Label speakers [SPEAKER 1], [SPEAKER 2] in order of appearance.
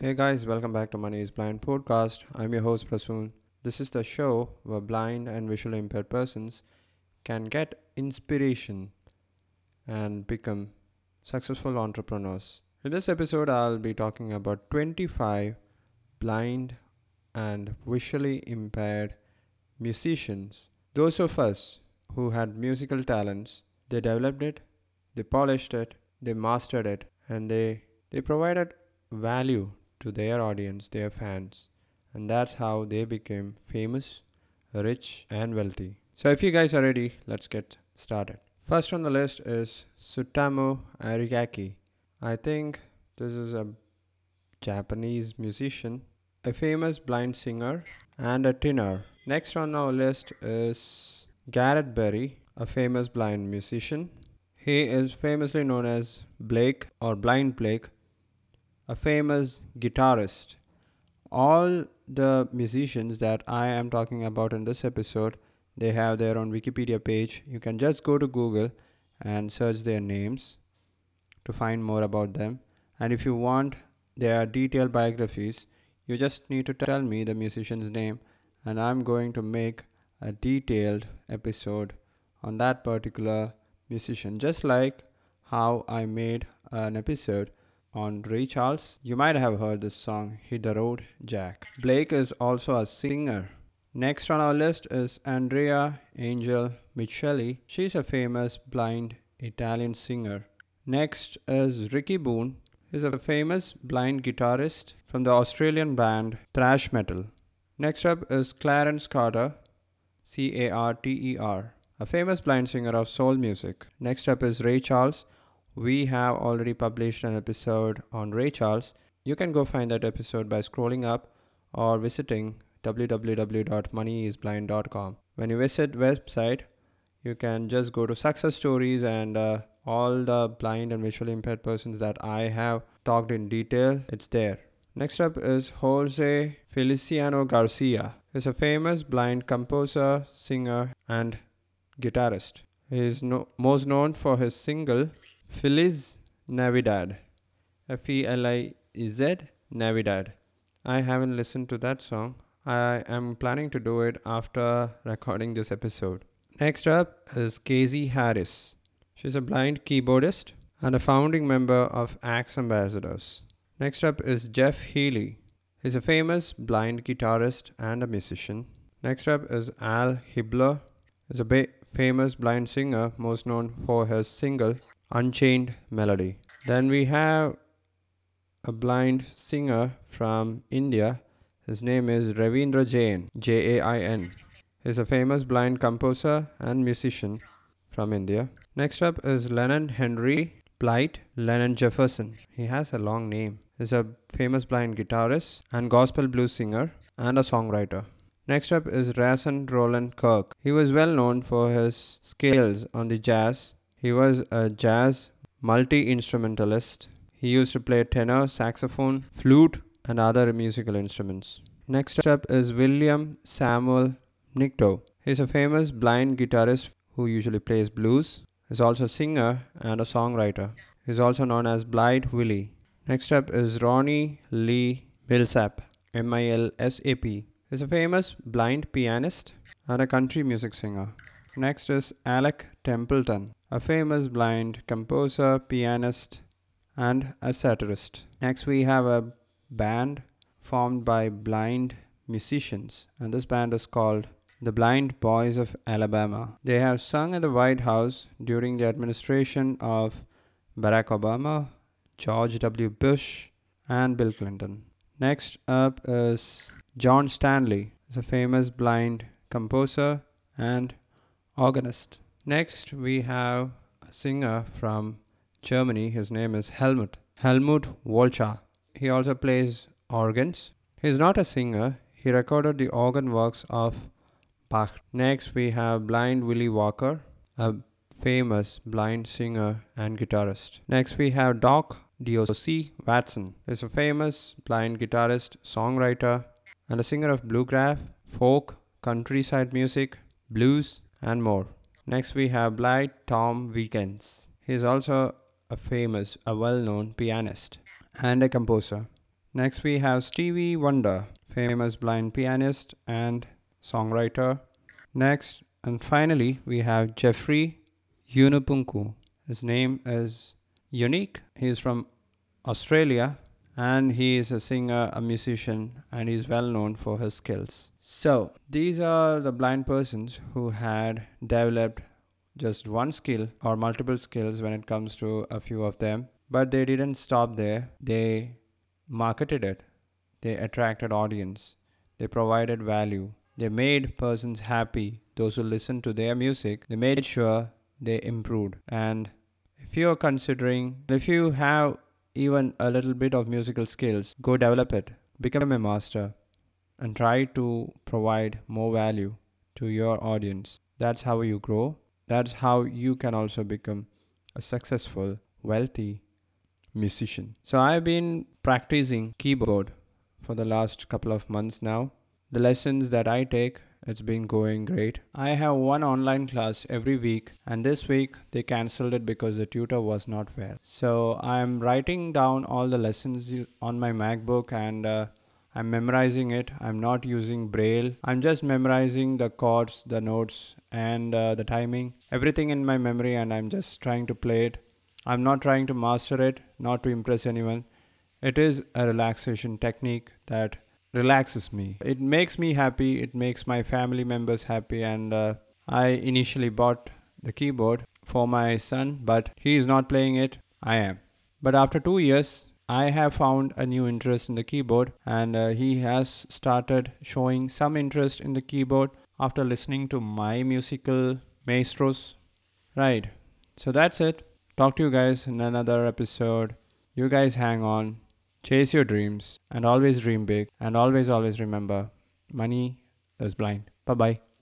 [SPEAKER 1] Hey guys, welcome back to Money is Blind podcast. I'm your host Prasoon. This is the show where blind and visually impaired persons can get inspiration and become successful entrepreneurs. In this episode, I'll be talking about 25 blind and visually impaired musicians. Those of us who had musical talents, they developed it, they polished it, they mastered it, and they they provided value to their audience, their fans, and that's how they became famous, rich, and wealthy. So, if you guys are ready, let's get started. First on the list is Tsutomu Aragaki. I think this is a Japanese musician, a famous blind singer, and a tenor. Next on our list is Garrett Berry, a famous blind musician. He is famously known as Blake or Blind Blake a famous guitarist. All the musicians that I am talking about in this episode, they have their own Wikipedia page. You can just go to Google and search their names to find more about them. And if you want their detailed biographies, you just need to tell me the musician's name, and I'm going to make a detailed episode on that particular musician, just like how I made an episode on Ray Charles. You might have heard this song, Hit the Road Jack. Blake is also a singer. Next on our list is Andrea Angel Michelli. She's a famous blind Italian singer. Next is Ricky Boone. He's a famous blind guitarist from the Australian band Thrash Metal. Next up is Clarence Carter, C A R T E R, a famous blind singer of soul music. Next up is Ray Charles we have already published an episode on Ray Charles. You can go find that episode by scrolling up or visiting www.moneyisblind.com. When you visit website, you can just go to success stories and uh, all the blind and visually impaired persons that I have talked in detail. It's there. Next up is Jose Feliciano Garcia. He's a famous blind composer, singer, and guitarist. He is no- most known for his single Feliz Navidad. F E L I Z Navidad. I haven't listened to that song. I am planning to do it after recording this episode. Next up is Casey Harris. She's a blind keyboardist and a founding member of X Ambassadors. Next up is Jeff Healey. He's a famous blind guitarist and a musician. Next up is Al Hibbler. He's a ba- famous blind singer, most known for his single Unchained Melody. Then we have a blind singer from India. His name is Ravindra Jain, J A I N. He's a famous blind composer and musician from India. Next up is Lemon Henry Blind Lemon Jefferson. He has a long name. He's a famous blind guitarist and gospel blues singer and a songwriter. Next up is Rahsaan Roland Kirk. He was well known for his skills on the jazz he was a jazz multi instrumentalist. He used to play tenor, saxophone, flute, and other musical instruments. Next up is William Samuel Nikto. He's a famous blind guitarist who usually plays blues. He's also a singer and a songwriter. He's also known as Blind Willie. Next up is Ronnie Lee Millsap, M I L S A P. He's a famous blind pianist and a country music singer. Next is Alec Templeton a famous blind composer, pianist, and a satirist. Next, we have a band formed by blind musicians, and this band is called the Blind Boys of Alabama. They have sung at the White House during the administration of Barack Obama, George W. Bush, and Bill Clinton. Next up is John Stanley, is a famous blind composer and organist. Next, we have a singer from Germany. His name is Helmut. Helmut Walcha. He also plays organs. He's not a singer. He recorded the organ works of Bach. Next, we have Blind Willie Walker, a famous blind singer and guitarist. Next, we have Doc D.O.C. Watson. He's a famous blind guitarist, songwriter, and a singer of bluegrass, folk, countryside music, blues, and more. Next, we have Blind Tom Wiggins. He is also a famous, a well known pianist and a composer. Next, we have Stevie Wonder, famous blind pianist and songwriter. Next, and finally, we have Geoffrey Yunupingu. His name is unique. He is from Australia and he is a singer, a musician, and he's well known for his skills. So, these are the blind persons who had developed just one skill or multiple skills when it comes to a few of them, but they didn't stop there. They marketed it, they attracted audience, they provided value, they made persons happy. Those who listened to their music, they made sure they improved. And if you're considering, if you have even a little bit of musical skills, go develop it, become a master, and try to provide more value to your audience. That's how you grow. That's how you can also become a successful, wealthy musician. So, I've been practicing keyboard for the last couple of months now. The lessons that I take it's been going great. I have one online class every week, and this week they cancelled it because the tutor was not well. So I'm writing down all the lessons on my MacBook and uh, I'm memorizing it. I'm not using Braille. I'm just memorizing the chords, the notes, and uh, the timing, everything in my memory, and I'm just trying to play it. I'm not trying to master it, not to impress anyone. It is a relaxation technique that relaxes me. It makes me happy, it makes my family members happy, and uh, I initially bought the keyboard for my son, but he is not playing it. I am. But after two years, I have found a new interest in the keyboard, and uh, he has started showing some interest in the keyboard after listening to my musical maestros. Right. So that's it. Talk to you guys in another episode. You guys hang on. Chase your dreams and always dream big and always, always remember money is blind. Bye bye.